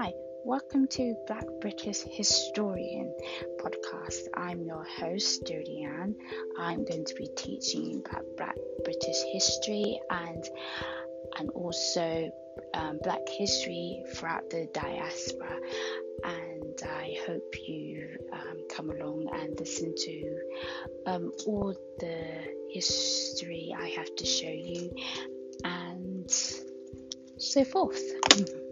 Hi, welcome to Black British Historian podcast. I'm your host, Dodiane. I'm going to be teaching about Black British history and and also um, Black history throughout the diaspora. And I hope you um, come along and listen to um, all the history I have to show you and so forth.